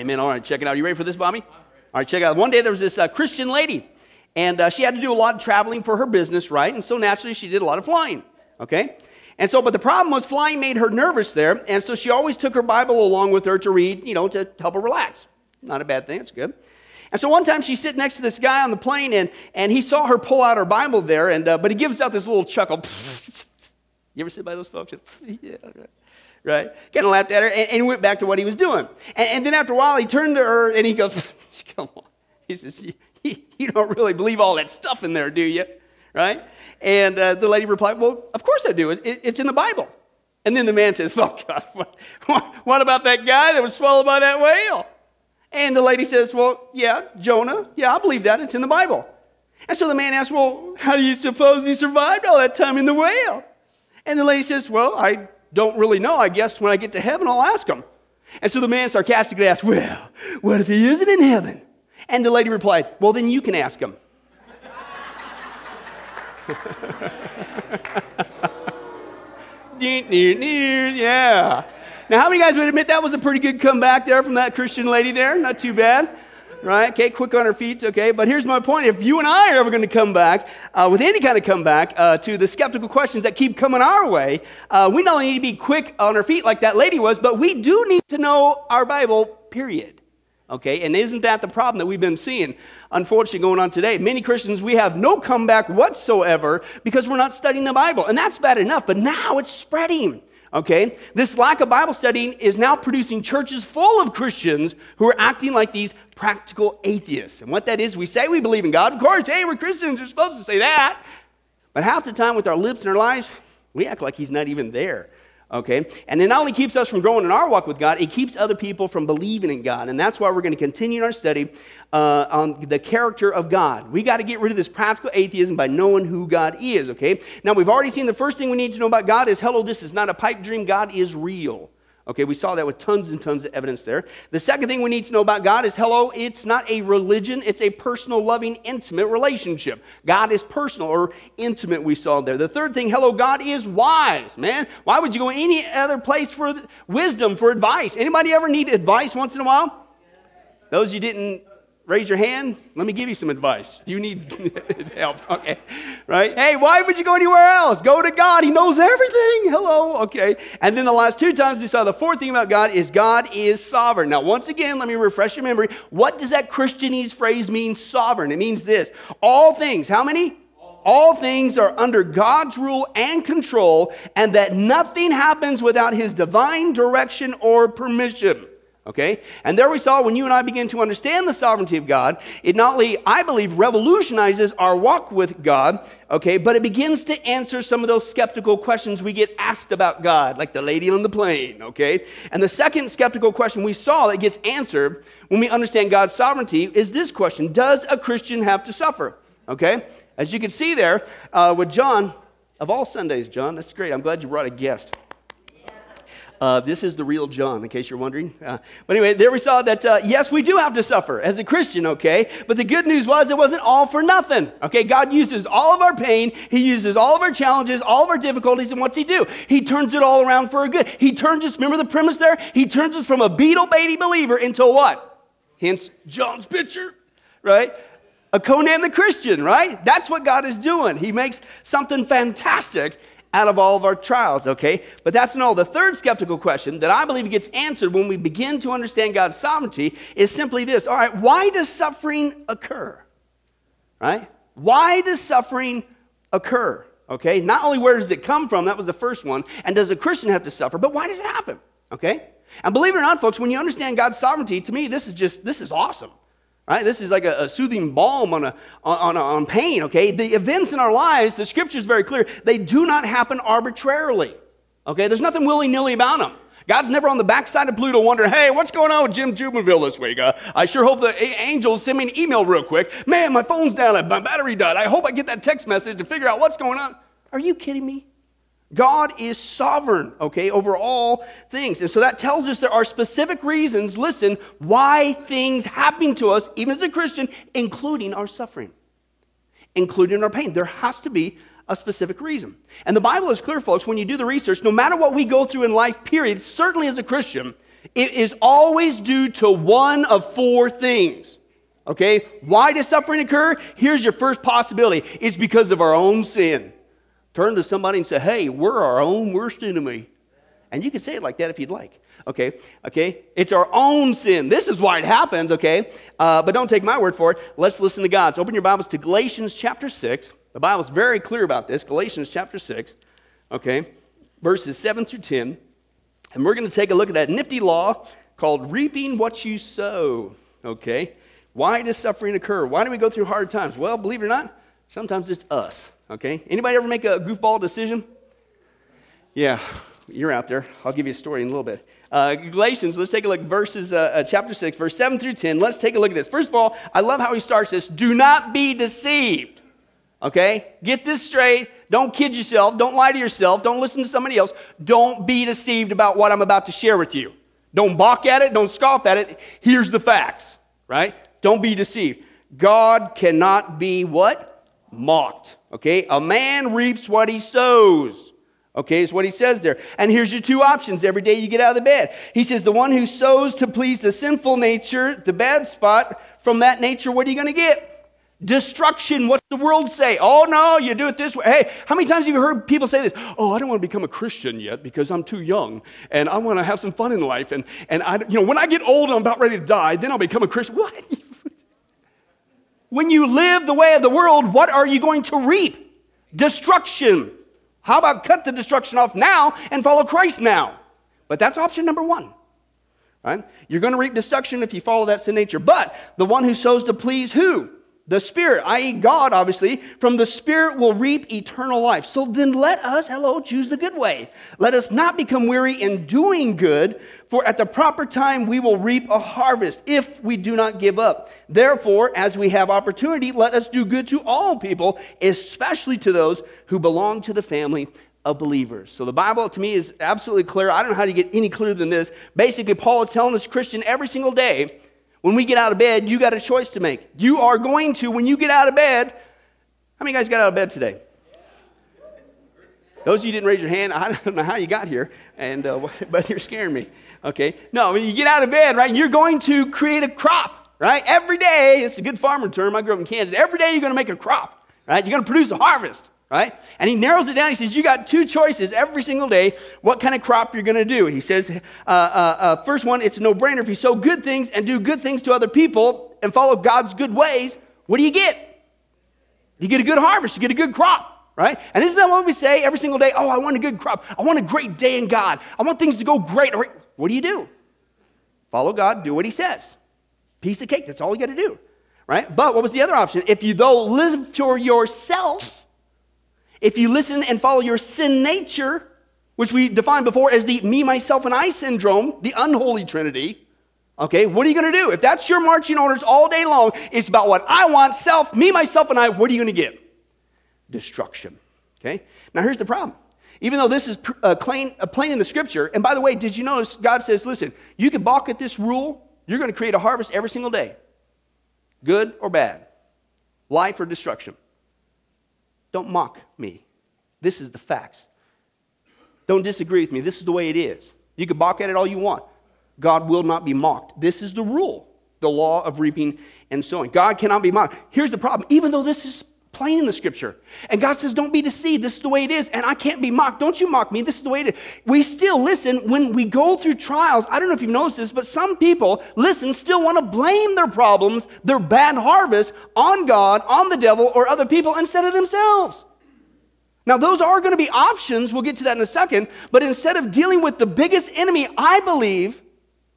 Amen. All right, check it out. You ready for this, Bobby? All right, check it out. One day there was this uh, Christian lady, and uh, she had to do a lot of traveling for her business, right? And so naturally she did a lot of flying, okay? And so, but the problem was flying made her nervous there, and so she always took her Bible along with her to read, you know, to help her relax. Not a bad thing, it's good. And so one time she's sitting next to this guy on the plane, and, and he saw her pull out her Bible there, and, uh, but he gives out this little chuckle. you ever sit by those folks? yeah, right? Kind of laughed at her, and, and, went back to what he was doing. And, and, then after a while, he turned to her, and he goes, come on. He says, you, you don't really believe all that stuff in there, do you? Right? And uh, the lady replied, well, of course I do. It, it, it's in the Bible. And then the man says, oh, God, what, what about that guy that was swallowed by that whale? And the lady says, Well, yeah, Jonah. Yeah, I believe that. It's in the Bible. And so the man asks, Well, how do you suppose he survived all that time in the whale? And the lady says, Well, I don't really know. I guess when I get to heaven, I'll ask him. And so the man sarcastically asked, Well, what if he isn't in heaven? And the lady replied, Well, then you can ask him. yeah. Now, how many guys would admit that was a pretty good comeback there from that Christian lady there? Not too bad. Right? Okay, quick on our feet, okay? But here's my point. If you and I are ever going to come back uh, with any kind of comeback uh, to the skeptical questions that keep coming our way, uh, we not only need to be quick on our feet like that lady was, but we do need to know our Bible, period. Okay, and isn't that the problem that we've been seeing, unfortunately, going on today? Many Christians, we have no comeback whatsoever because we're not studying the Bible. And that's bad enough, but now it's spreading. Okay? This lack of Bible studying is now producing churches full of Christians who are acting like these practical atheists. And what that is, we say we believe in God. Of course, hey, we're Christians, we're supposed to say that. But half the time with our lips and our lives, we act like He's not even there okay? And it not only keeps us from growing in our walk with God, it keeps other people from believing in God. And that's why we're going to continue our study uh, on the character of God. We got to get rid of this practical atheism by knowing who God is, okay? Now, we've already seen the first thing we need to know about God is hello, this is not a pipe dream. God is real. Okay, we saw that with tons and tons of evidence there. The second thing we need to know about God is hello, it's not a religion, it's a personal, loving, intimate relationship. God is personal or intimate, we saw there. The third thing, hello, God is wise, man. Why would you go any other place for wisdom, for advice? Anybody ever need advice once in a while? Those you didn't Raise your hand. Let me give you some advice. You need help. Okay. Right? Hey, why would you go anywhere else? Go to God. He knows everything. Hello. Okay. And then the last two times we saw the fourth thing about God is God is sovereign. Now, once again, let me refresh your memory. What does that Christianese phrase mean, sovereign? It means this all things, how many? all things are under God's rule and control, and that nothing happens without His divine direction or permission. Okay? And there we saw when you and I begin to understand the sovereignty of God, it not only, I believe, revolutionizes our walk with God, okay, but it begins to answer some of those skeptical questions we get asked about God, like the lady on the plane, okay? And the second skeptical question we saw that gets answered when we understand God's sovereignty is this question Does a Christian have to suffer? Okay? As you can see there uh, with John, of all Sundays, John, that's great. I'm glad you brought a guest. Uh, this is the real John, in case you're wondering. Uh, but anyway, there we saw that, uh, yes, we do have to suffer as a Christian, okay? But the good news was it wasn't all for nothing, okay? God uses all of our pain, He uses all of our challenges, all of our difficulties, and what's He do? He turns it all around for a good. He turns us, remember the premise there? He turns us from a beetle baby believer into what? Hence, John's picture, right? A Conan the Christian, right? That's what God is doing. He makes something fantastic out of all of our trials, okay? But that's not all. The third skeptical question that I believe gets answered when we begin to understand God's sovereignty is simply this all right, why does suffering occur? Right? Why does suffering occur? Okay? Not only where does it come from, that was the first one, and does a Christian have to suffer, but why does it happen? Okay? And believe it or not, folks, when you understand God's sovereignty, to me, this is just, this is awesome. Right? This is like a, a soothing balm on, a, on, a, on pain, okay? The events in our lives, the scripture is very clear, they do not happen arbitrarily. Okay? There's nothing willy nilly about them. God's never on the backside of Pluto wondering, hey, what's going on with Jim Jubenville this week? Uh, I sure hope the angels send me an email real quick. Man, my phone's down, my battery died. I hope I get that text message to figure out what's going on. Are you kidding me? God is sovereign, okay, over all things. And so that tells us there are specific reasons, listen, why things happen to us, even as a Christian, including our suffering, including our pain. There has to be a specific reason. And the Bible is clear, folks, when you do the research, no matter what we go through in life, period, certainly as a Christian, it is always due to one of four things. Okay? Why does suffering occur? Here's your first possibility it's because of our own sin. Turn to somebody and say, hey, we're our own worst enemy. And you can say it like that if you'd like. Okay? Okay? It's our own sin. This is why it happens, okay? Uh, but don't take my word for it. Let's listen to God's. So open your Bibles to Galatians chapter 6. The Bible's very clear about this. Galatians chapter 6, okay? Verses 7 through 10. And we're going to take a look at that nifty law called reaping what you sow, okay? Why does suffering occur? Why do we go through hard times? Well, believe it or not, sometimes it's us, okay? Anybody ever make a goofball decision? Yeah, you're out there. I'll give you a story in a little bit. Uh, Galatians, let's take a look, verses, uh, uh, chapter 6, verse 7 through 10. Let's take a look at this. First of all, I love how he starts this. Do not be deceived. Okay? Get this straight. Don't kid yourself. Don't lie to yourself. Don't listen to somebody else. Don't be deceived about what I'm about to share with you. Don't balk at it. Don't scoff at it. Here's the facts, right? Don't be deceived. God cannot be what? Mocked. Okay? A man reaps what he sows. Okay, is what he says there. And here's your two options every day you get out of the bed. He says, The one who sows to please the sinful nature, the bad spot, from that nature, what are you going to get? Destruction. What's the world say? Oh, no, you do it this way. Hey, how many times have you heard people say this? Oh, I don't want to become a Christian yet because I'm too young and I want to have some fun in life. And, and I, you know, when I get old and I'm about ready to die, then I'll become a Christian. What? When you live the way of the world, what are you going to reap? Destruction. How about cut the destruction off now and follow Christ now? But that's option number one. Right? You're going to reap destruction if you follow that sin nature. But the one who sows to please who? The Spirit, i.e., God, obviously, from the Spirit will reap eternal life. So then let us, hello, choose the good way. Let us not become weary in doing good, for at the proper time we will reap a harvest if we do not give up. Therefore, as we have opportunity, let us do good to all people, especially to those who belong to the family of believers. So the Bible to me is absolutely clear. I don't know how to get any clearer than this. Basically, Paul is telling us Christian every single day when we get out of bed, you got a choice to make. You are going to, when you get out of bed, how many guys got out of bed today? Those of you didn't raise your hand, I don't know how you got here, and, uh, but you're scaring me. Okay? No, when you get out of bed, right, you're going to create a crop, right? Every day, it's a good farmer term. I grew up in Kansas. Every day you're going to make a crop, right? You're going to produce a harvest right? And he narrows it down. He says, You got two choices every single day what kind of crop you're going to do. He says, uh, uh, uh, First one, it's a no brainer. If you sow good things and do good things to other people and follow God's good ways, what do you get? You get a good harvest, you get a good crop, right? And isn't that what we say every single day? Oh, I want a good crop. I want a great day in God. I want things to go great. What do you do? Follow God, do what he says. Piece of cake, that's all you got to do, right? But what was the other option? If you, though, live for yourself, if you listen and follow your sin nature, which we defined before as the me, myself, and I syndrome, the unholy trinity, okay, what are you going to do? If that's your marching orders all day long, it's about what I want, self, me, myself, and I, what are you going to get? Destruction, okay? Now here's the problem. Even though this is uh, plain, uh, plain in the scripture, and by the way, did you notice God says, listen, you can balk at this rule, you're going to create a harvest every single day, good or bad, life or destruction. Don't mock me. This is the facts. Don't disagree with me. This is the way it is. You can balk at it all you want. God will not be mocked. This is the rule, the law of reaping and sowing. God cannot be mocked. Here's the problem. Even though this is plain in the scripture. And God says, Don't be deceived. This is the way it is. And I can't be mocked. Don't you mock me. This is the way it is. We still listen when we go through trials. I don't know if you've noticed this, but some people, listen, still want to blame their problems, their bad harvest, on God, on the devil, or other people instead of themselves. Now, those are going to be options. We'll get to that in a second. But instead of dealing with the biggest enemy, I believe,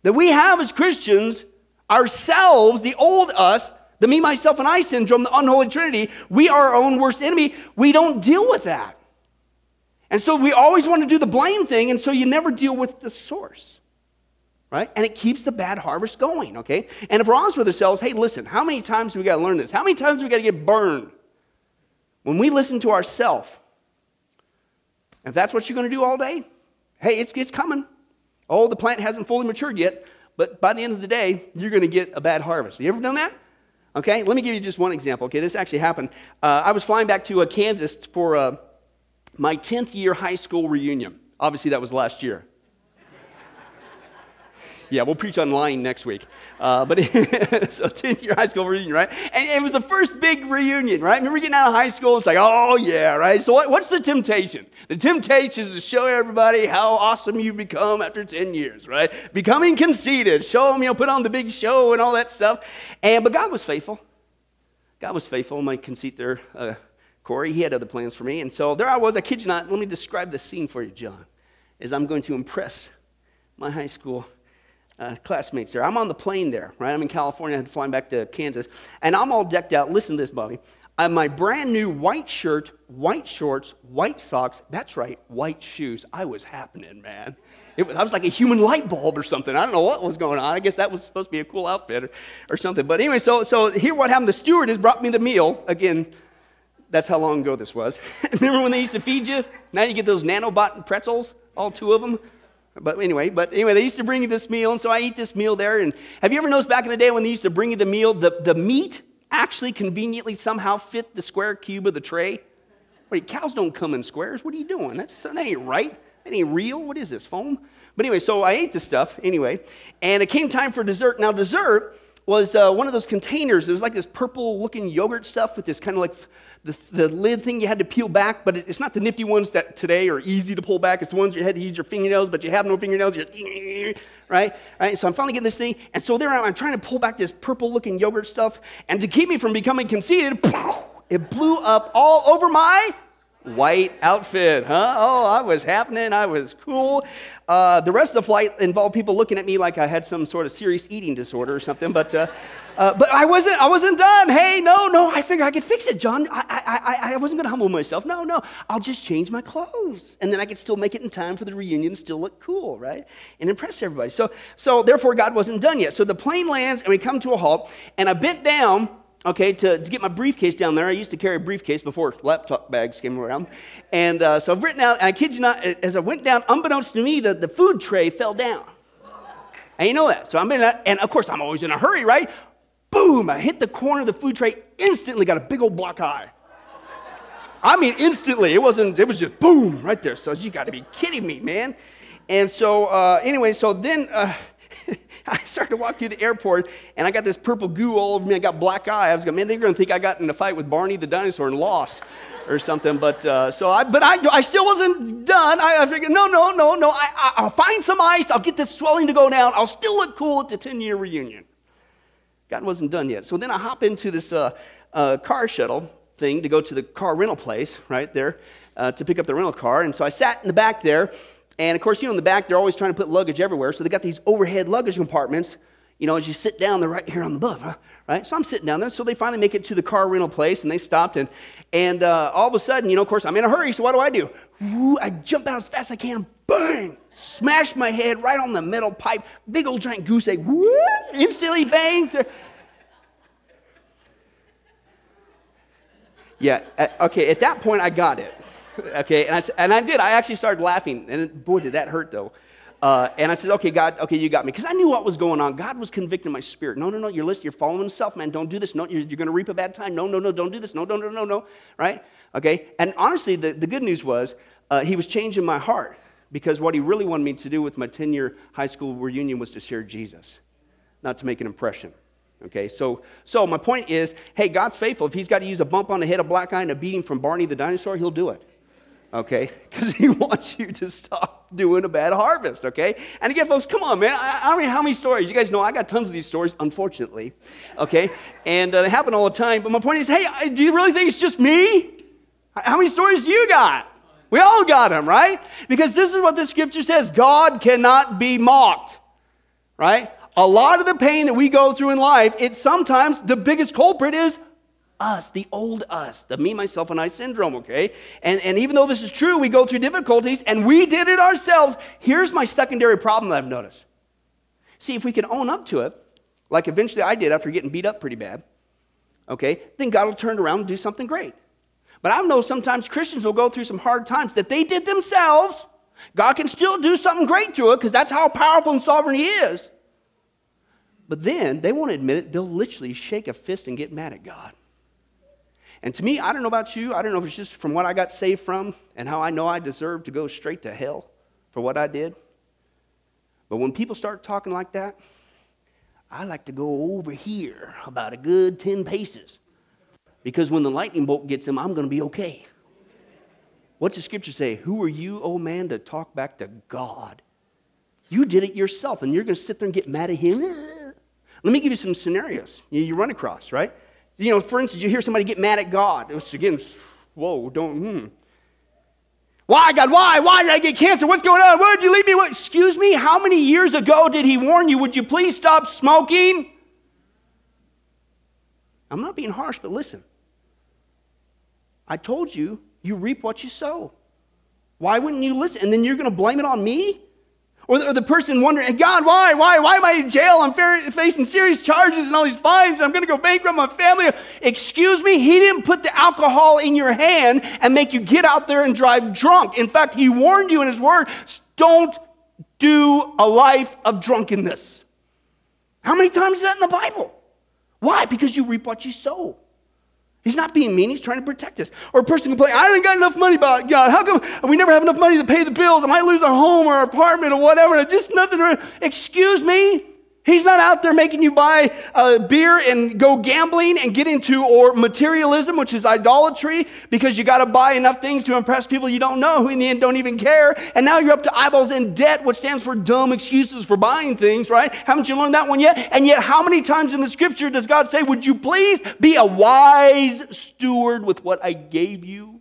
that we have as Christians, ourselves, the old us, the me, myself, and I syndrome, the unholy trinity, we are our own worst enemy. We don't deal with that. And so we always want to do the blame thing, and so you never deal with the source. Right? And it keeps the bad harvest going, okay? And if we're honest with ourselves, hey, listen, how many times do we got to learn this? How many times do we got to get burned? When we listen to ourselves, if that's what you're going to do all day, hey, it's, it's coming. Oh, the plant hasn't fully matured yet, but by the end of the day, you're going to get a bad harvest. You ever done that? Okay, let me give you just one example. Okay, this actually happened. Uh, I was flying back to uh, Kansas for uh, my 10th year high school reunion. Obviously, that was last year. Yeah, we'll preach on lying next week. Uh, but so 10th year high school reunion, right? And it was the first big reunion, right? Remember getting out of high school? It's like, oh yeah, right? So what, what's the temptation? The temptation is to show everybody how awesome you've become after 10 years, right? Becoming conceited, show them, you know, put on the big show and all that stuff. And but God was faithful. God was faithful. My conceit there, uh, Corey, he had other plans for me. And so there I was. I kid you not. Let me describe the scene for you, John. As I'm going to impress my high school uh, classmates there. I'm on the plane there, right? I'm in California. I had to fly back to Kansas. And I'm all decked out. Listen to this, Bobby. I my brand new white shirt, white shorts, white socks. That's right, white shoes. I was happening, man. It was, I was like a human light bulb or something. I don't know what was going on. I guess that was supposed to be a cool outfit or, or something. But anyway, so, so here what happened. The steward has brought me the meal. Again, that's how long ago this was. Remember when they used to feed you? Now you get those nanobot pretzels, all two of them. But anyway, but anyway, they used to bring you this meal, and so I eat this meal there. And have you ever noticed back in the day when they used to bring you the meal, the, the meat actually conveniently somehow fit the square cube of the tray? Wait, cows don't come in squares. What are you doing? That's, that ain't right. That ain't real. What is this, foam? But anyway, so I ate this stuff anyway, and it came time for dessert. Now, dessert was uh, one of those containers. It was like this purple looking yogurt stuff with this kind of like the, the lid thing you had to peel back, but it's not the nifty ones that today are easy to pull back. It's the ones you had to use your fingernails, but you have no fingernails. You're, right? right? So I'm finally getting this thing, and so there I'm trying to pull back this purple-looking yogurt stuff, and to keep me from becoming conceited, it blew up all over my white outfit, huh? Oh, I was happening. I was cool. Uh, the rest of the flight involved people looking at me like I had some sort of serious eating disorder or something, but. Uh, uh, but I wasn't, I wasn't done. Hey, no, no, I figured I could fix it, John. I, I, I, I wasn't going to humble myself. No, no, I'll just change my clothes. And then I could still make it in time for the reunion, and still look cool, right? And impress everybody. So, so therefore, God wasn't done yet. So the plane lands and we come to a halt. And I bent down okay, to, to get my briefcase down there. I used to carry a briefcase before laptop bags came around. And uh, so I've written out, and I kid you not, as I went down, unbeknownst to me, the, the food tray fell down. And you know that. So I'm in that, and of course I'm always in a hurry, right? Boom, I hit the corner of the food tray, instantly got a big old black eye. I mean, instantly. It wasn't, it was just boom right there. So you got to be kidding me, man. And so, uh, anyway, so then, uh, I started to walk through the airport and I got this purple goo all over me. I got black eye. I was going, man, they're going to think I got in a fight with Barney the dinosaur and lost or something. But uh, so I, but I, I still wasn't done. I, I figured, no, no, no, no. I, I, will find some ice. I'll get this swelling to go down. I'll still look cool at the 10 year reunion. God wasn't done yet. So then I hop into this uh, uh, car shuttle thing to go to the car rental place right there uh, to pick up the rental car. And so I sat in the back there and of course, you know, in the back, they're always trying to put luggage everywhere. So they got these overhead luggage compartments. You know, as you sit down, they're right here on the huh? right? So I'm sitting down there. So they finally make it to the car rental place, and they stopped. And, and uh, all of a sudden, you know, of course, I'm in a hurry. So what do I do? I jump out as fast as I can. Bang! Smash my head right on the metal pipe. Big old giant goose egg. Woo! Instantly bang. Yeah, okay, at that point, I got it okay, and I, and I did. I actually started laughing, and boy, did that hurt though. Uh, and I said, okay, God, okay, you got me. Because I knew what was going on. God was convicting my spirit. No, no, no, you're listening. You're following himself, man. Don't do this. No, you're, you're going to reap a bad time. No, no, no, don't do this. No, no, no, no, no. Right? Okay? And honestly, the, the good news was uh, he was changing my heart because what he really wanted me to do with my 10 year high school reunion was to share Jesus, not to make an impression. Okay, so, so my point is hey, God's faithful. If he's got to use a bump on the head, a black eye, and a beating from Barney the dinosaur, he'll do it okay? Because he wants you to stop doing a bad harvest, okay? And again, folks, come on, man. I, I don't know how many stories. You guys know I got tons of these stories, unfortunately, okay? And uh, they happen all the time. But my point is, hey, do you really think it's just me? How many stories do you got? We all got them, right? Because this is what the scripture says God cannot be mocked, right? A lot of the pain that we go through in life, it's sometimes the biggest culprit is us, the old us, the me, myself, and I syndrome, okay? And, and even though this is true, we go through difficulties and we did it ourselves. Here's my secondary problem that I've noticed. See, if we can own up to it, like eventually I did after getting beat up pretty bad, okay, then God will turn around and do something great. But I know sometimes Christians will go through some hard times that they did themselves. God can still do something great through it because that's how powerful and sovereign He is. But then they won't admit it. They'll literally shake a fist and get mad at God. And to me, I don't know about you, I don't know if it's just from what I got saved from and how I know I deserve to go straight to hell for what I did. But when people start talking like that, I like to go over here about a good 10 paces. Because when the lightning bolt gets him, I'm going to be okay. What's the scripture say? Who are you, oh man, to talk back to God? You did it yourself, and you're going to sit there and get mad at him. Let me give you some scenarios you run across, right? You know, for instance, you hear somebody get mad at God. It was, again, whoa, don't, hmm. Why, God? Why? Why did I get cancer? What's going on? Why did you leave me? What? Excuse me? How many years ago did he warn you? Would you please stop smoking? I'm not being harsh, but listen. I told you, you reap what you sow. Why wouldn't you listen? And then you're going to blame it on me? Or the, or the, person wondering, God, why? Why? Why am I in jail? I'm facing serious charges and all these fines. I'm going to go bankrupt my family. Excuse me, he didn't put the alcohol in your hand and make you get out there and drive drunk. In fact, he warned you in his word don't do a life of drunkenness. How many times is that in the Bible? Why? Because you reap what you sow. He's not being mean, he's trying to protect us. Or a person complain, I ain't got enough money God. How come we never have enough money to pay the bills? I might lose our home or our apartment or whatever. Just nothing. Excuse me? He's not out there making you buy uh, beer and go gambling and get into or materialism, which is idolatry, because you got to buy enough things to impress people you don't know who in the end don't even care. And now you're up to eyeballs in debt, which stands for dumb excuses for buying things, right? Haven't you learned that one yet? And yet, how many times in the scripture does God say, Would you please be a wise steward with what I gave you?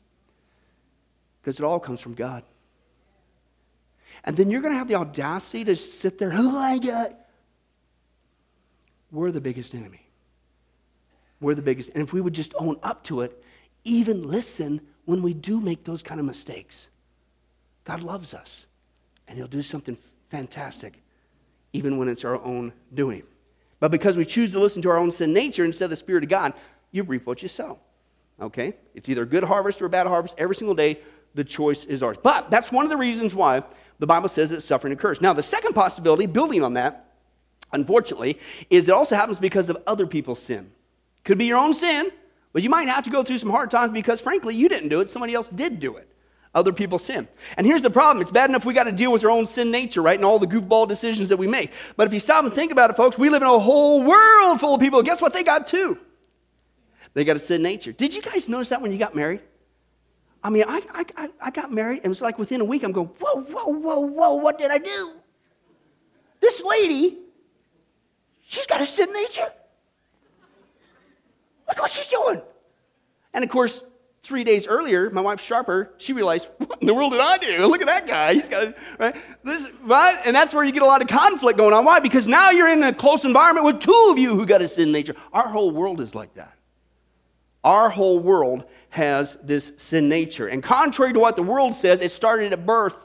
Because it all comes from God. And then you're going to have the audacity to sit there, oh my God we're the biggest enemy. We're the biggest. And if we would just own up to it, even listen when we do make those kind of mistakes, God loves us. And He'll do something fantastic, even when it's our own doing. But because we choose to listen to our own sin nature instead of the Spirit of God, you reap what you sow. Okay? It's either a good harvest or a bad harvest. Every single day, the choice is ours. But that's one of the reasons why the Bible says that suffering occurs. Now, the second possibility, building on that, unfortunately, is it also happens because of other people's sin. Could be your own sin, but you might have to go through some hard times because, frankly, you didn't do it, somebody else did do it. Other people's sin. And here's the problem it's bad enough we got to deal with our own sin nature, right? And all the goofball decisions that we make. But if you stop and think about it, folks, we live in a whole world full of people. Guess what they got too? They got a sin nature. Did you guys notice that when you got married? I mean, I, I, I got married, and it was like within a week, I'm going, whoa, whoa, whoa, whoa, what did I do? This lady She's got a sin nature. Look what she's doing. And of course, three days earlier, my wife Sharper, she realized, what in the world did I do? Look at that guy. He's got right. This, right? And that's where you get a lot of conflict going on. Why? Because now you're in a close environment with two of you who got a sin nature. Our whole world is like that. Our whole world has this sin nature. And contrary to what the world says, it started at birth.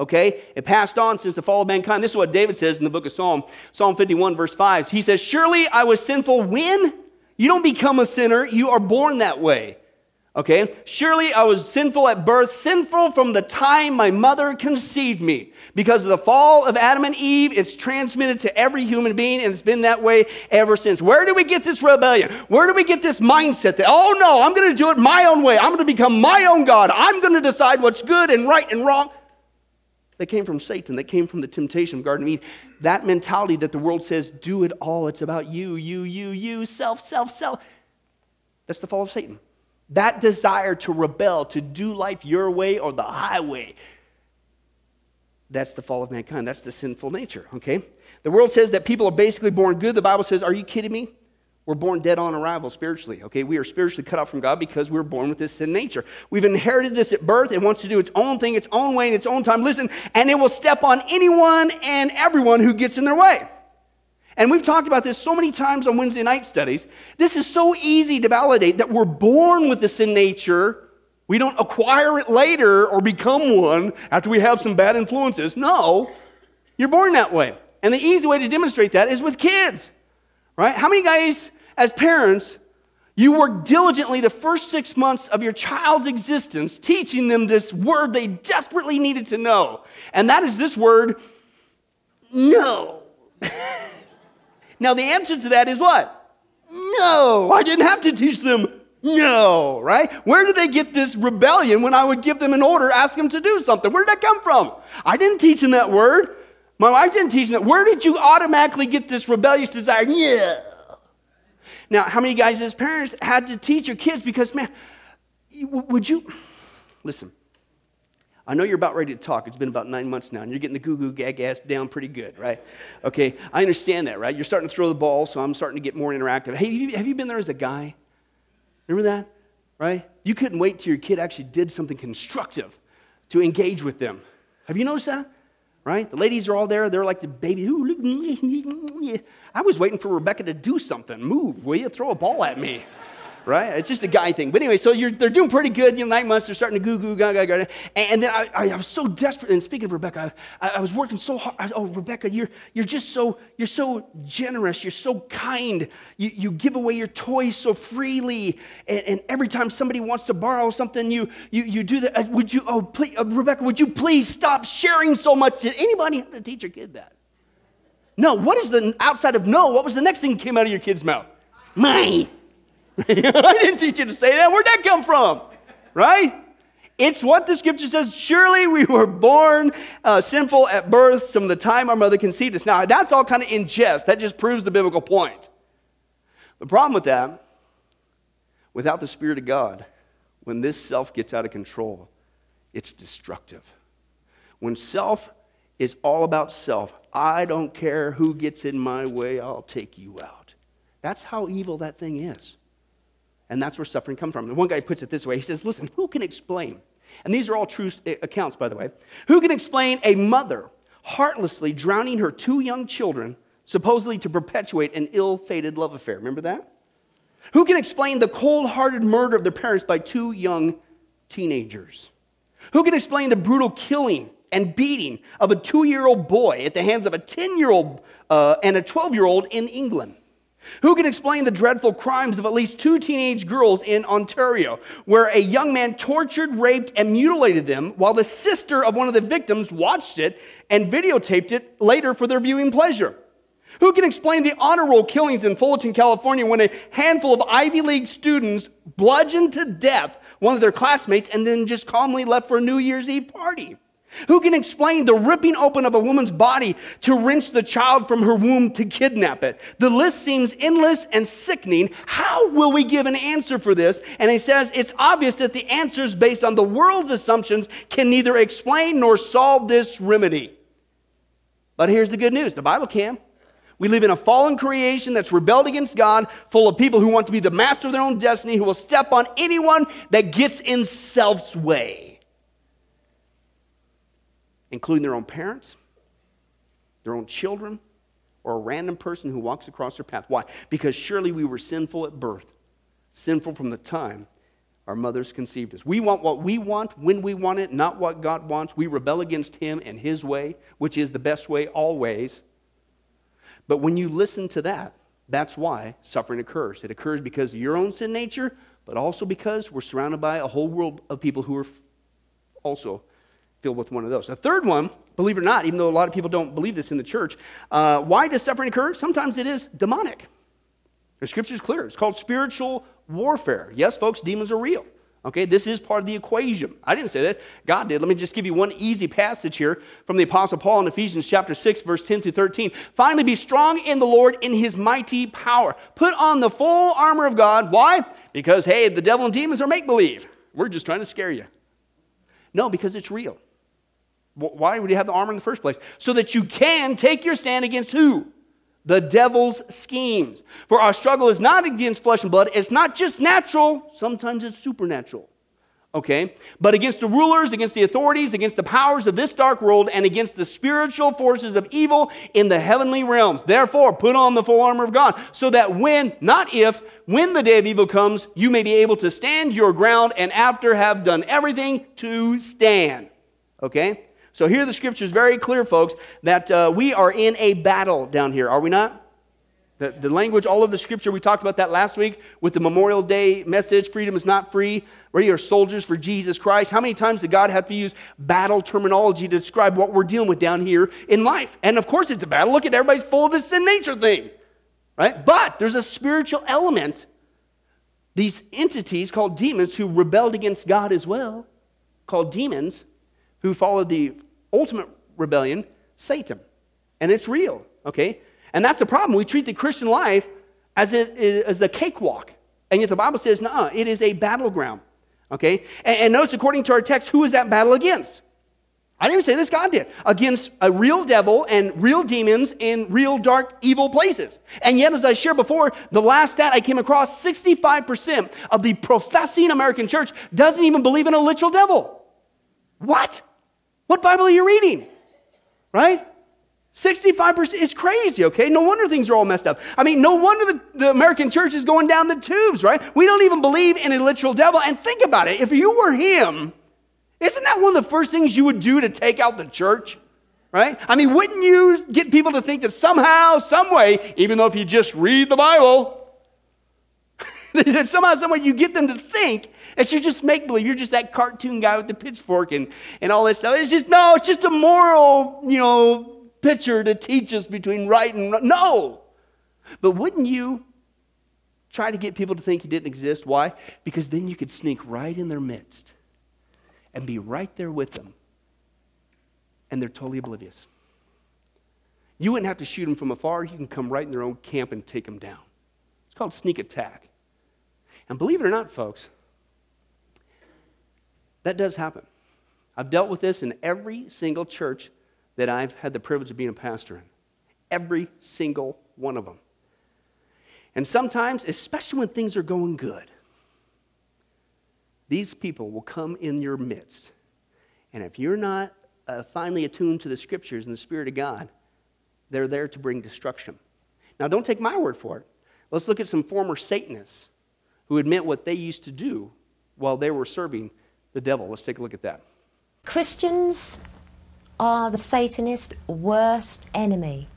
Okay? It passed on since the fall of mankind. This is what David says in the book of Psalm, Psalm 51, verse 5. He says, Surely I was sinful when? You don't become a sinner, you are born that way. Okay? Surely I was sinful at birth, sinful from the time my mother conceived me. Because of the fall of Adam and Eve, it's transmitted to every human being, and it's been that way ever since. Where do we get this rebellion? Where do we get this mindset that, oh no, I'm going to do it my own way. I'm going to become my own God. I'm going to decide what's good and right and wrong. They came from Satan. They came from the temptation of Garden of Eden. That mentality that the world says, do it all. It's about you, you, you, you, self, self, self. That's the fall of Satan. That desire to rebel, to do life your way or the highway. That's the fall of mankind. That's the sinful nature, okay? The world says that people are basically born good. The Bible says, are you kidding me? We're born dead on arrival spiritually. Okay, we are spiritually cut off from God because we're born with this sin nature. We've inherited this at birth. It wants to do its own thing, its own way, in its own time. Listen, and it will step on anyone and everyone who gets in their way. And we've talked about this so many times on Wednesday night studies. This is so easy to validate that we're born with the sin nature. We don't acquire it later or become one after we have some bad influences. No, you're born that way. And the easy way to demonstrate that is with kids, right? How many guys as parents, you work diligently the first six months of your child's existence teaching them this word they desperately needed to know. And that is this word, no. now, the answer to that is what? No. I didn't have to teach them no, right? Where did they get this rebellion when I would give them an order, ask them to do something? Where did that come from? I didn't teach them that word. My wife didn't teach me that. Where did you automatically get this rebellious desire? Yeah. Now, how many guys as parents had to teach your kids because, man, would you listen? I know you're about ready to talk. It's been about nine months now, and you're getting the goo goo gag ass down pretty good, right? Okay, I understand that, right? You're starting to throw the ball, so I'm starting to get more interactive. Hey, have you been there as a guy? Remember that? Right? You couldn't wait till your kid actually did something constructive to engage with them. Have you noticed that? Right? The ladies are all there. They're like the baby. I was waiting for Rebecca to do something. Move, will you? Throw a ball at me right? It's just a guy thing. But anyway, so they're doing pretty good. You know, nine months, they're starting to goo goo gaga gaga. And then I, I, was so desperate. And speaking of Rebecca, I, I was working so hard. I, oh, Rebecca, you're, you're just so, you're so generous. You're so kind. You, you give away your toys so freely. And, and every time somebody wants to borrow something, you, you, you do that. Uh, would you, oh, please, uh, Rebecca, would you please stop sharing so much? Did anybody have to teach your kid that? No. What is the, outside of no, what was the next thing that came out of your kid's mouth? Mine. I didn't teach you to say that. Where'd that come from? Right? It's what the scripture says. Surely we were born uh, sinful at birth from the time our mother conceived us. Now, that's all kind of in jest. That just proves the biblical point. The problem with that, without the Spirit of God, when this self gets out of control, it's destructive. When self is all about self, I don't care who gets in my way, I'll take you out. That's how evil that thing is. And that's where suffering comes from. And one guy puts it this way he says, Listen, who can explain? And these are all true eh, accounts, by the way. Who can explain a mother heartlessly drowning her two young children, supposedly to perpetuate an ill fated love affair? Remember that? Who can explain the cold hearted murder of their parents by two young teenagers? Who can explain the brutal killing and beating of a two year old boy at the hands of a 10 year old uh, and a 12 year old in England? Who can explain the dreadful crimes of at least two teenage girls in Ontario, where a young man tortured, raped, and mutilated them while the sister of one of the victims watched it and videotaped it later for their viewing pleasure? Who can explain the honor roll killings in Fullerton, California, when a handful of Ivy League students bludgeoned to death one of their classmates and then just calmly left for a New Year's Eve party? Who can explain the ripping open of a woman's body to wrench the child from her womb to kidnap it? The list seems endless and sickening. How will we give an answer for this? And he says it's obvious that the answers based on the world's assumptions can neither explain nor solve this remedy. But here's the good news the Bible can. We live in a fallen creation that's rebelled against God, full of people who want to be the master of their own destiny, who will step on anyone that gets in self's way including their own parents, their own children, or a random person who walks across their path. Why? Because surely we were sinful at birth, sinful from the time our mothers conceived us. We want what we want when we want it, not what God wants. We rebel against Him and His way, which is the best way always. But when you listen to that, that's why suffering occurs. It occurs because of your own sin nature, but also because we're surrounded by a whole world of people who are also filled with one of those. A third one, believe it or not, even though a lot of people don't believe this in the church, uh, why does suffering occur? Sometimes it is demonic. The scripture is clear. It's called spiritual warfare. Yes, folks, demons are real. Okay, this is part of the equation. I didn't say that. God did. Let me just give you one easy passage here from the Apostle Paul in Ephesians chapter 6, verse 10 through 13. Finally, be strong in the Lord in his mighty power. Put on the full armor of God. Why? Because, hey, the devil and demons are make believe. We're just trying to scare you. No, because it's real. Why would you have the armor in the first place? So that you can take your stand against who? The devil's schemes. For our struggle is not against flesh and blood. It's not just natural, sometimes it's supernatural. Okay? But against the rulers, against the authorities, against the powers of this dark world, and against the spiritual forces of evil in the heavenly realms. Therefore, put on the full armor of God, so that when, not if, when the day of evil comes, you may be able to stand your ground, and after have done everything, to stand. Okay? So here the scripture is very clear, folks, that uh, we are in a battle down here, are we not? The, the language, all of the scripture, we talked about that last week with the Memorial Day message freedom is not free. We are soldiers for Jesus Christ. How many times did God have to use battle terminology to describe what we're dealing with down here in life? And of course, it's a battle. Look at everybody's full of this sin nature thing, right? But there's a spiritual element. These entities called demons who rebelled against God as well, called demons, who followed the ultimate rebellion, Satan. and it's real, okay? And that's the problem. We treat the Christian life as, it is, as a cakewalk. And yet the Bible says, no, it is a battleground. Okay? And, and notice, according to our text, who is that battle against? I didn't even say this, God did. Against a real devil and real demons in real dark, evil places. And yet, as I shared before, the last stat I came across 65% of the professing American church doesn't even believe in a literal devil. What? What Bible are you reading? Right? 65% is crazy, okay? No wonder things are all messed up. I mean, no wonder the, the, American church is going down the tubes, right? We don't even believe in a literal devil. And think about it if you were him, isn't that one of the first things you would do to take out the church? Right? I mean, wouldn't you get people to think that somehow, some way, even though if you just read the Bible, that somehow, some way you get them to think you just make believe. You're just that cartoon guy with the pitchfork and, and all this stuff. It's just, no, it's just a moral, you know, picture to teach us between right and wrong. No. But wouldn't you try to get people to think he didn't exist? Why? Because then you could sneak right in their midst and be right there with them. And they're totally oblivious. You wouldn't have to shoot them from afar. You can come right in their own camp and take them down. It's called sneak attack. And believe it or not, folks, that does happen. I've dealt with this in every single church that I've had the privilege of being a pastor in. Every single one of them. And sometimes, especially when things are going good, these people will come in your midst. And if you're not uh, finely attuned to the scriptures and the Spirit of God, they're there to bring destruction. Now, don't take my word for it. Let's look at some former Satanists who admit what they used to do while they were serving the devil. Let's take a look at that. Christians are the Satanist worst enemy.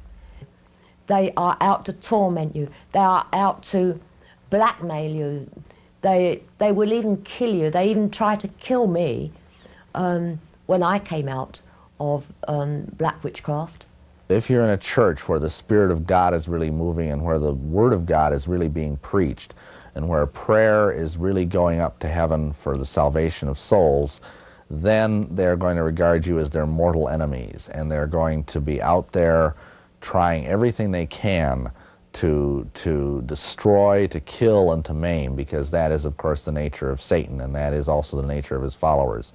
They are out to torment you. They are out to blackmail you. They, they will even kill you. They even tried to kill me um, when I came out of um, black witchcraft. If you're in a church where the Spirit of God is really moving and where the Word of God is really being preached and where prayer is really going up to heaven for the salvation of souls, then they're going to regard you as their mortal enemies, and they're going to be out there trying everything they can to, to destroy, to kill, and to maim, because that is, of course, the nature of Satan, and that is also the nature of his followers.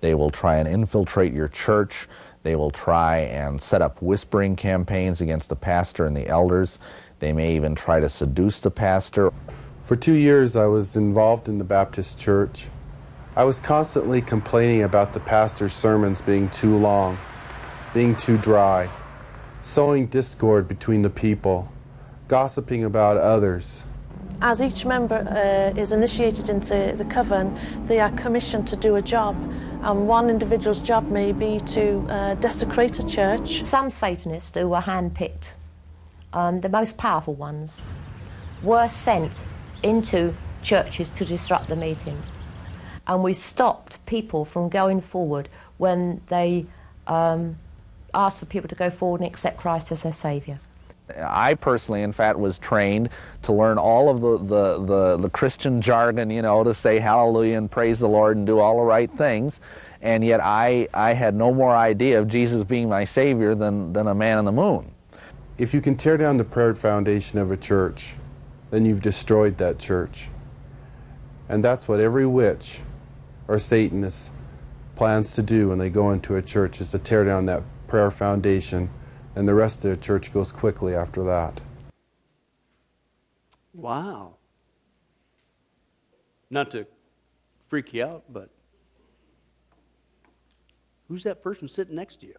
They will try and infiltrate your church. They will try and set up whispering campaigns against the pastor and the elders. They may even try to seduce the pastor. For two years, I was involved in the Baptist church. I was constantly complaining about the pastor's sermons being too long, being too dry, sowing discord between the people, gossiping about others. As each member uh, is initiated into the coven, they are commissioned to do a job. And one individual's job may be to uh, desecrate a church. Some Satanists who were handpicked, um, the most powerful ones, were sent into churches to disrupt the meeting and we stopped people from going forward when they um, asked for people to go forward and accept Christ as their Saviour. I personally, in fact, was trained to learn all of the, the, the, the, Christian jargon, you know, to say hallelujah and praise the Lord and do all the right things. And yet I, I had no more idea of Jesus being my Savior than, than a man on the moon. If you can tear down the prayer foundation of a church, then you've destroyed that church. And that's what every witch or Satanist plans to do when they go into a church is to tear down that prayer foundation, and the rest of the church goes quickly after that. Wow. Not to freak you out, but who's that person sitting next to you?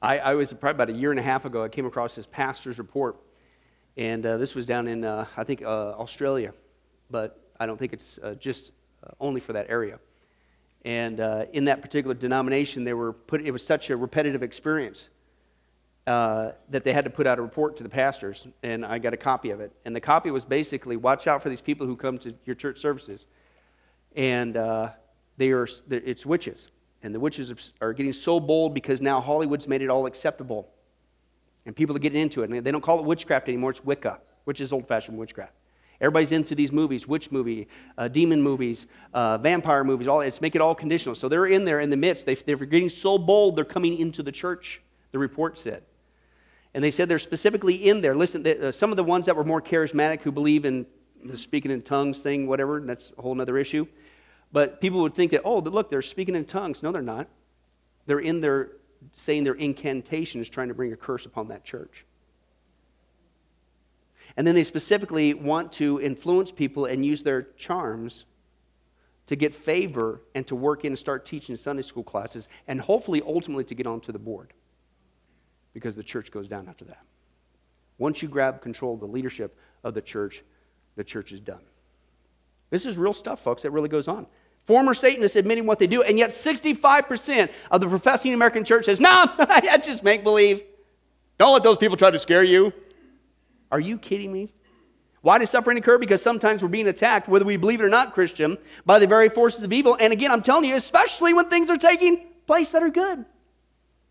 I, I was probably about a year and a half ago, I came across this pastor's report and uh, this was down in, uh, I think, uh, Australia, but I don't think it's uh, just uh, only for that area. And uh, in that particular denomination, they were put, it was such a repetitive experience that they had to put out a report to the pastors, and I got a copy of it. And the copy was basically watch out for these people who come to your church services. And they are, it's witches. And the witches are getting so bold because now Hollywood's made it all acceptable and people are getting into it. And they don't call it witchcraft anymore, it's Wicca, which is old fashioned witchcraft. Everybody's into these movies, witch movie, uh, demon movies, uh, vampire movies. All it's make it all conditional. So they're in there in the midst. They, they're getting so bold. They're coming into the church. The report said, and they said they're specifically in there. Listen, they, uh, some of the ones that were more charismatic, who believe in the speaking in tongues thing, whatever. That's a whole other issue. But people would think that, oh, look, they're speaking in tongues. No, they're not. They're in there saying their incantations, trying to bring a curse upon that church. And then they specifically want to influence people and use their charms to get favor and to work in and start teaching Sunday school classes and hopefully ultimately to get onto the board because the church goes down after that. Once you grab control of the leadership of the church, the church is done. This is real stuff, folks, that really goes on. Former Satanists admitting what they do, and yet 65% of the professing American church says, no, that's just make believe. Don't let those people try to scare you. Are you kidding me? Why does suffering occur? Because sometimes we're being attacked, whether we believe it or not, Christian, by the very forces of evil. And again, I'm telling you, especially when things are taking place that are good.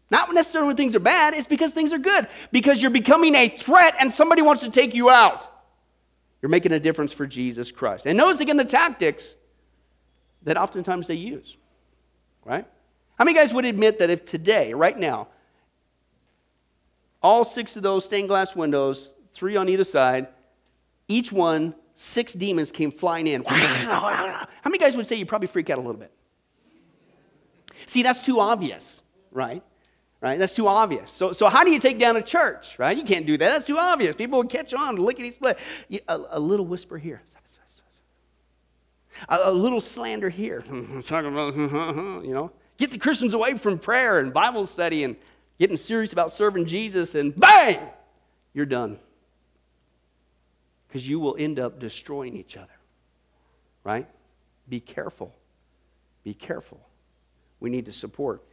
Not necessarily when things are bad, it's because things are good. Because you're becoming a threat and somebody wants to take you out. You're making a difference for Jesus Christ. And notice again the tactics that oftentimes they use. Right? How many guys would admit that if today, right now, all six of those stained glass windows three on either side. Each one, six demons came flying in. How many guys would say you probably freak out a little bit? See, that's too obvious, right? Right? That's too obvious. So, so how do you take down a church, right? You can't do that. That's too obvious. People will catch on, lickety split. A, a little whisper here. A, a little slander here. Talking about, you know, get the Christians away from prayer and Bible study and getting serious about serving Jesus, and bang, you're done because you will end up destroying each other. Right? Be careful. Be careful. We need to support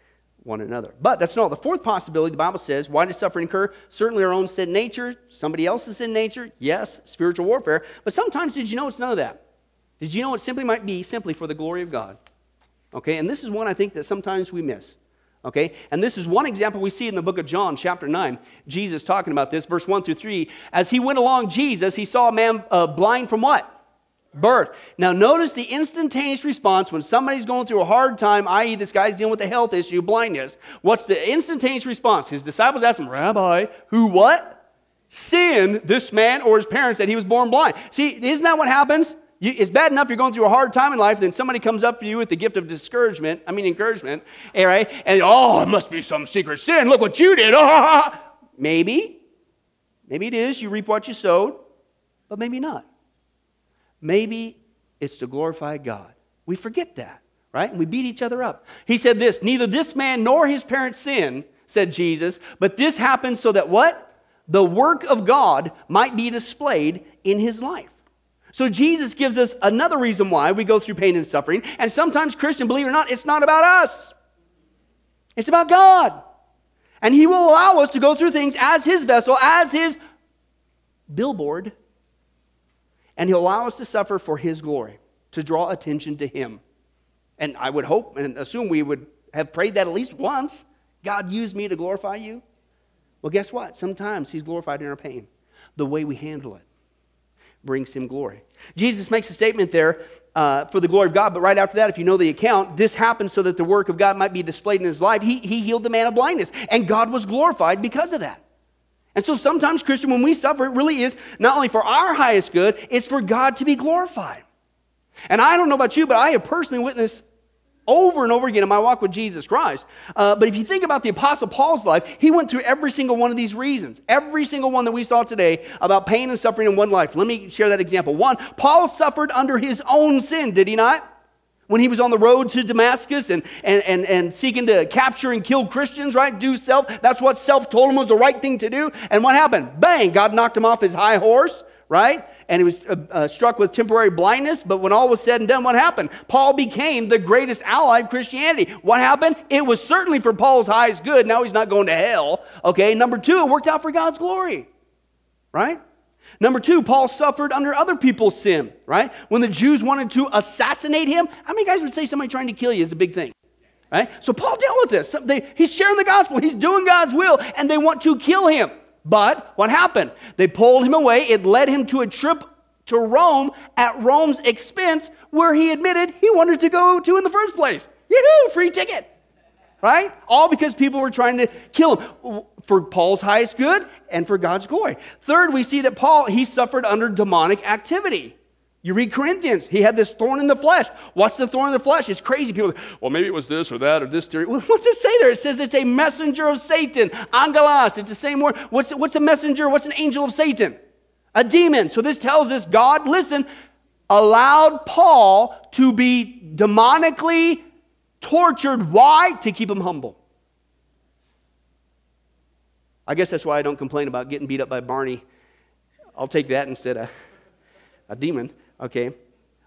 one another. But that's not the fourth possibility. The Bible says, why does suffering occur? Certainly our own sin nature, somebody else's sin nature, yes, spiritual warfare. But sometimes did you know it's none of that? Did you know it simply might be simply for the glory of God? Okay, and this is one I think that sometimes we miss. Okay? And this is one example we see in the book of John, chapter 9. Jesus talking about this, verse 1 through 3. As he went along, Jesus, he saw a man uh, blind from what? Birth. Now, notice the instantaneous response when somebody's going through a hard time, i.e., this guy's dealing with a health issue, blindness. What's the instantaneous response? His disciples asked him, Rabbi, who what? Sinned this man or his parents that he was born blind. See, isn't that what happens? You, it's bad enough you're going through a hard time in life, then somebody comes up to you with the gift of discouragement, I mean encouragement, all right? And oh, it must be some secret sin. Look what you did. maybe. Maybe it is. You reap what you sowed, but maybe not. Maybe it's to glorify God. We forget that, right? And we beat each other up. He said this Neither this man nor his parents sin, said Jesus, but this happened so that what? The work of God might be displayed in his life. So Jesus gives us another reason why we go through pain and suffering. And sometimes, Christian, believe it or not, it's not about us. It's about God. And He will allow us to go through things as His vessel, as His billboard. And He'll allow us to suffer for His glory, to draw attention to Him. And I would hope and assume we would have prayed that at least once. God used me to glorify you. Well, guess what? Sometimes He's glorified in our pain, the way we handle it brings him glory. Jesus makes a statement there uh, for the glory of God, but right after that, if you know the account, this happened so that the work of God might be displayed in his life. He, he healed the man of blindness, and God was glorified because of that. And so sometimes, Christian, when we suffer, it really is not only for our highest good, it's for God to be glorified. And I don't know about you, but I have personally witnessed over and over again in my walk with Jesus Christ. Uh, but if you think about the Apostle Paul's life, he went through every single one of these reasons. Every single one that we saw today about pain and suffering in one life. Let me share that example. One, Paul suffered under his own sin, did he not? When he was on the road to Damascus and, and, and, and seeking to capture and kill Christians, right? Do self. That's what self told him was the right thing to do. And what happened? Bang! God knocked him off his high horse, right? and he was uh, uh, struck with temporary blindness. But when all was said and done, what happened? Paul became the greatest ally of Christianity. What happened? It was certainly for Paul's highest good. Now he's not going to hell. Okay, number two, it worked out for God's glory, right? Number two, Paul suffered under other people's sin, right? When the Jews wanted to assassinate him, how many guys would say somebody trying to kill you is a big thing? Right? So Paul dealt with this. He's sharing the gospel, he's doing God's will, and they want to kill him. But what happened? They pulled him away. It led him to a trip to Rome at Rome's expense, where he admitted he wanted to go to in the first place. Yoo-hoo, free ticket. Right? All because people were trying to kill him for Paul's highest good and for God's glory. Third, we see that Paul, he suffered under demonic activity. You read Corinthians, he had this thorn in the flesh. What's the thorn in the flesh? It's crazy. People, well, maybe it was this or that or this theory. What's it say there? It says it's a messenger of Satan. Angelos. It's the same word. What's, what's a messenger? What's an angel of Satan? A demon. So this tells us God, listen, allowed Paul to be demonically tortured. Why? To keep him humble. I guess that's why I don't complain about getting beat up by Barney. I'll take that instead of a demon. Okay?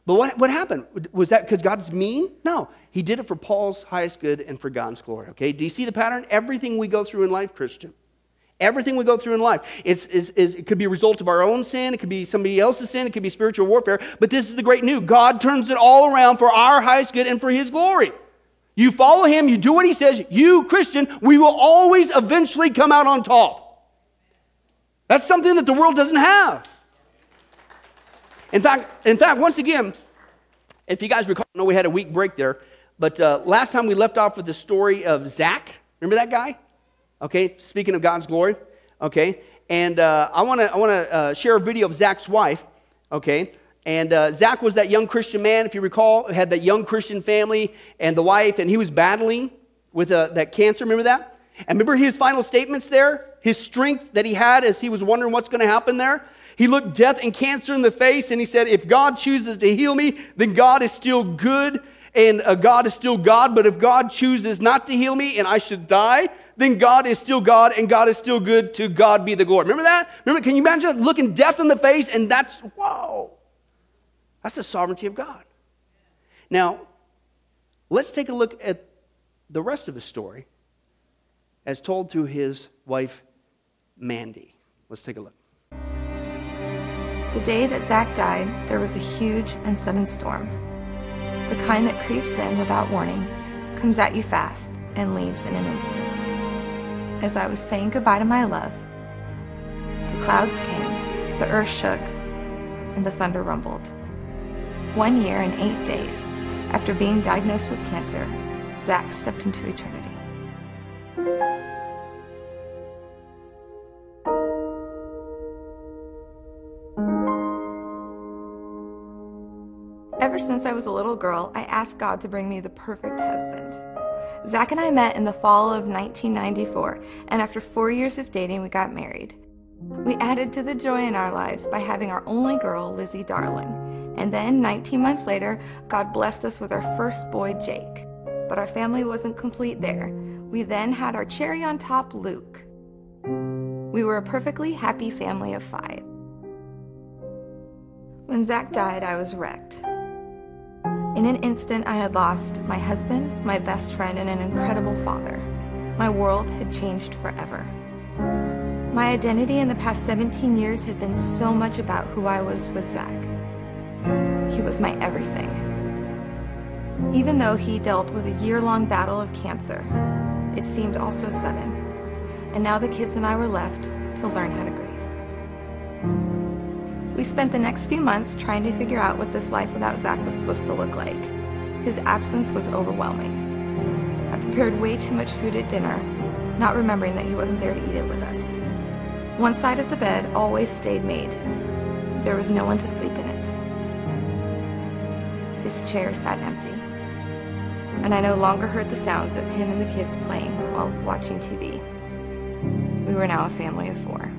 But what, what happened? Was that because God's mean? No. He did it for Paul's highest good and for God's glory. Okay? Do you see the pattern? Everything we go through in life, Christian. Everything we go through in life. It's, it could be a result of our own sin. It could be somebody else's sin. It could be spiritual warfare. But this is the great news God turns it all around for our highest good and for His glory. You follow Him, you do what He says, you, Christian, we will always eventually come out on top. That's something that the world doesn't have. In fact, in fact, once again, if you guys recall, I know we had a week break there, but uh, last time we left off with the story of Zach. Remember that guy? Okay, speaking of God's glory. Okay, and uh, I want to I want to uh, share a video of Zach's wife. Okay, and uh, Zach was that young Christian man, if you recall, had that young Christian family and the wife, and he was battling with uh, that cancer. Remember that? And remember his final statements there? His strength that he had as he was wondering what's going to happen there? He looked death and cancer in the face and he said, If God chooses to heal me, then God is still good and uh, God is still God. But if God chooses not to heal me and I should die, then God is still God and God is still good. To God be the glory. Remember that? Remember, can you imagine looking death in the face and that's, whoa, that's the sovereignty of God. Now, let's take a look at the rest of his story as told through his wife, Mandy. Let's take a look. The day that Zach died, there was a huge and sudden storm. The kind that creeps in without warning, comes at you fast, and leaves in an instant. As I was saying goodbye to my love, the clouds came, the earth shook, and the thunder rumbled. One year and eight days after being diagnosed with cancer, Zach stepped into eternity. Ever since I was a little girl, I asked God to bring me the perfect husband. Zach and I met in the fall of 1994, and after four years of dating, we got married. We added to the joy in our lives by having our only girl, Lizzie Darling. And then, 19 months later, God blessed us with our first boy, Jake. But our family wasn't complete there. We then had our cherry on top, Luke. We were a perfectly happy family of five. When Zach died, I was wrecked. In an instant, I had lost my husband, my best friend, and an incredible father. My world had changed forever. My identity in the past 17 years had been so much about who I was with Zach. He was my everything. Even though he dealt with a year long battle of cancer, it seemed all so sudden. And now the kids and I were left to learn how to grieve. We spent the next few months trying to figure out what this life without Zach was supposed to look like. His absence was overwhelming. I prepared way too much food at dinner, not remembering that he wasn't there to eat it with us. One side of the bed always stayed made. There was no one to sleep in it. His chair sat empty. And I no longer heard the sounds of him and the kids playing while watching TV. We were now a family of four.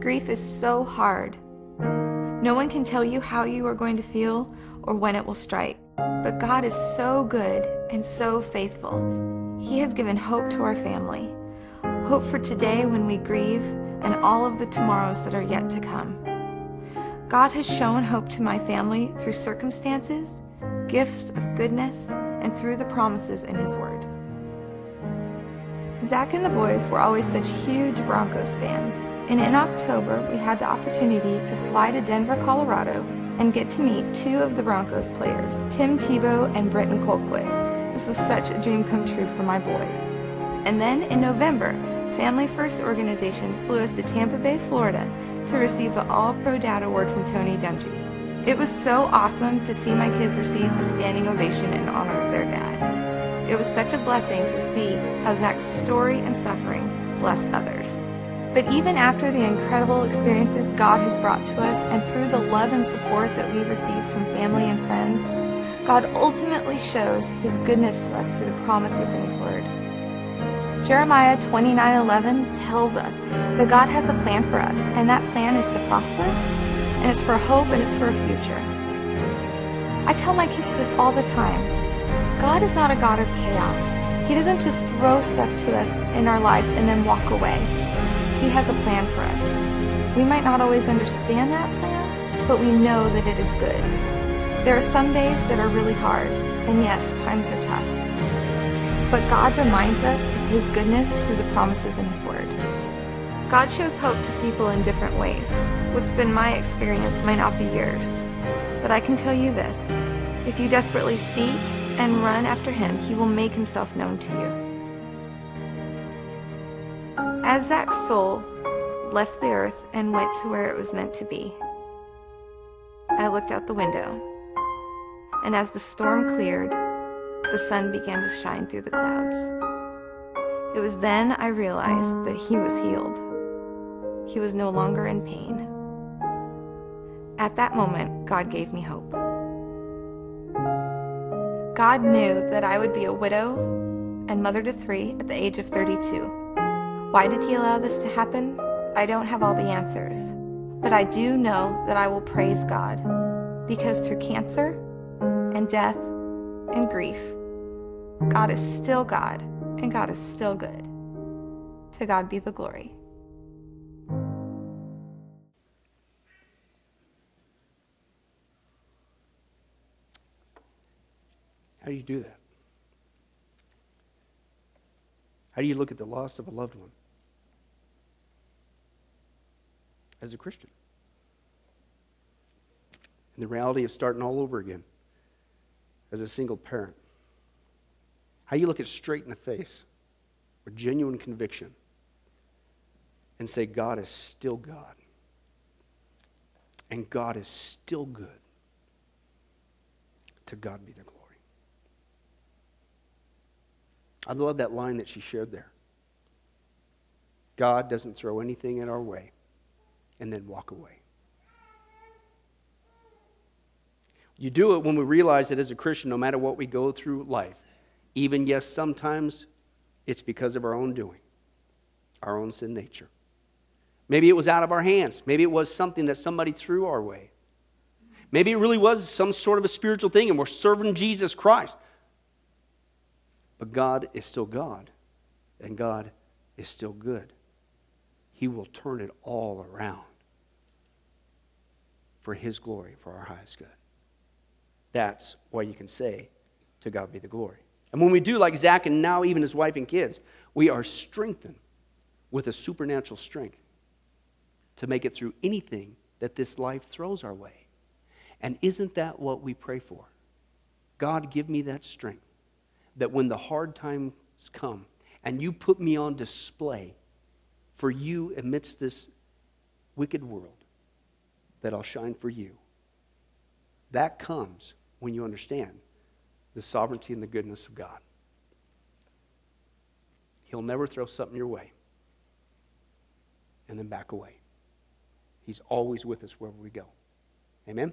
Grief is so hard. No one can tell you how you are going to feel or when it will strike. But God is so good and so faithful. He has given hope to our family. Hope for today when we grieve and all of the tomorrows that are yet to come. God has shown hope to my family through circumstances, gifts of goodness, and through the promises in His Word. Zach and the boys were always such huge Broncos fans. And in October, we had the opportunity to fly to Denver, Colorado, and get to meet two of the Broncos players, Tim Tebow and Britton Colquitt. This was such a dream come true for my boys. And then in November, Family First Organization flew us to Tampa Bay, Florida, to receive the All Pro Dad Award from Tony Dungy. It was so awesome to see my kids receive a standing ovation in honor of their dad. It was such a blessing to see how Zach's story and suffering blessed others. But even after the incredible experiences God has brought to us and through the love and support that we've received from family and friends, God ultimately shows his goodness to us through the promises in his word. Jeremiah 29:11 tells us that God has a plan for us, and that plan is to prosper, and it's for hope and it's for a future. I tell my kids this all the time. God is not a God of chaos. He doesn't just throw stuff to us in our lives and then walk away. He has a plan for us. We might not always understand that plan, but we know that it is good. There are some days that are really hard, and yes, times are tough. But God reminds us of His goodness through the promises in His Word. God shows hope to people in different ways. What's been my experience might not be yours. But I can tell you this if you desperately seek and run after Him, He will make Himself known to you. As Zach's soul left the earth and went to where it was meant to be, I looked out the window, and as the storm cleared, the sun began to shine through the clouds. It was then I realized that he was healed. He was no longer in pain. At that moment, God gave me hope. God knew that I would be a widow and mother to three at the age of 32. Why did He allow this to happen? I don't have all the answers. But I do know that I will praise God because through cancer and death and grief, God is still God and God is still good. To God be the glory. How do you do that? How do you look at the loss of a loved one? As a Christian. And the reality of starting all over again as a single parent. How do you look it straight in the face with genuine conviction and say, God is still God. And God is still good. To God be the glory. I love that line that she shared there. God doesn't throw anything in our way and then walk away. You do it when we realize that as a Christian, no matter what we go through life, even yes, sometimes it's because of our own doing, our own sin nature. Maybe it was out of our hands. Maybe it was something that somebody threw our way. Maybe it really was some sort of a spiritual thing and we're serving Jesus Christ. But God is still God, and God is still good. He will turn it all around for His glory, for our highest good. That's why you can say, To God be the glory. And when we do, like Zach and now even his wife and kids, we are strengthened with a supernatural strength to make it through anything that this life throws our way. And isn't that what we pray for? God, give me that strength that when the hard times come and you put me on display for you amidst this wicked world, that I'll shine for you. That comes when you understand the sovereignty and the goodness of God. He'll never throw something your way and then back away. He's always with us wherever we go. Amen?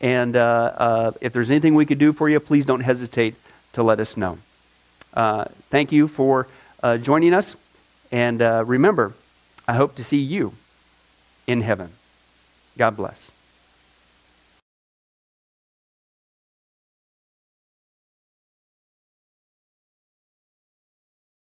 And uh, uh, if there's anything we could do for you, please don't hesitate to let us know. thank you for joining us. And remember, I hope to see you in heaven. God bless.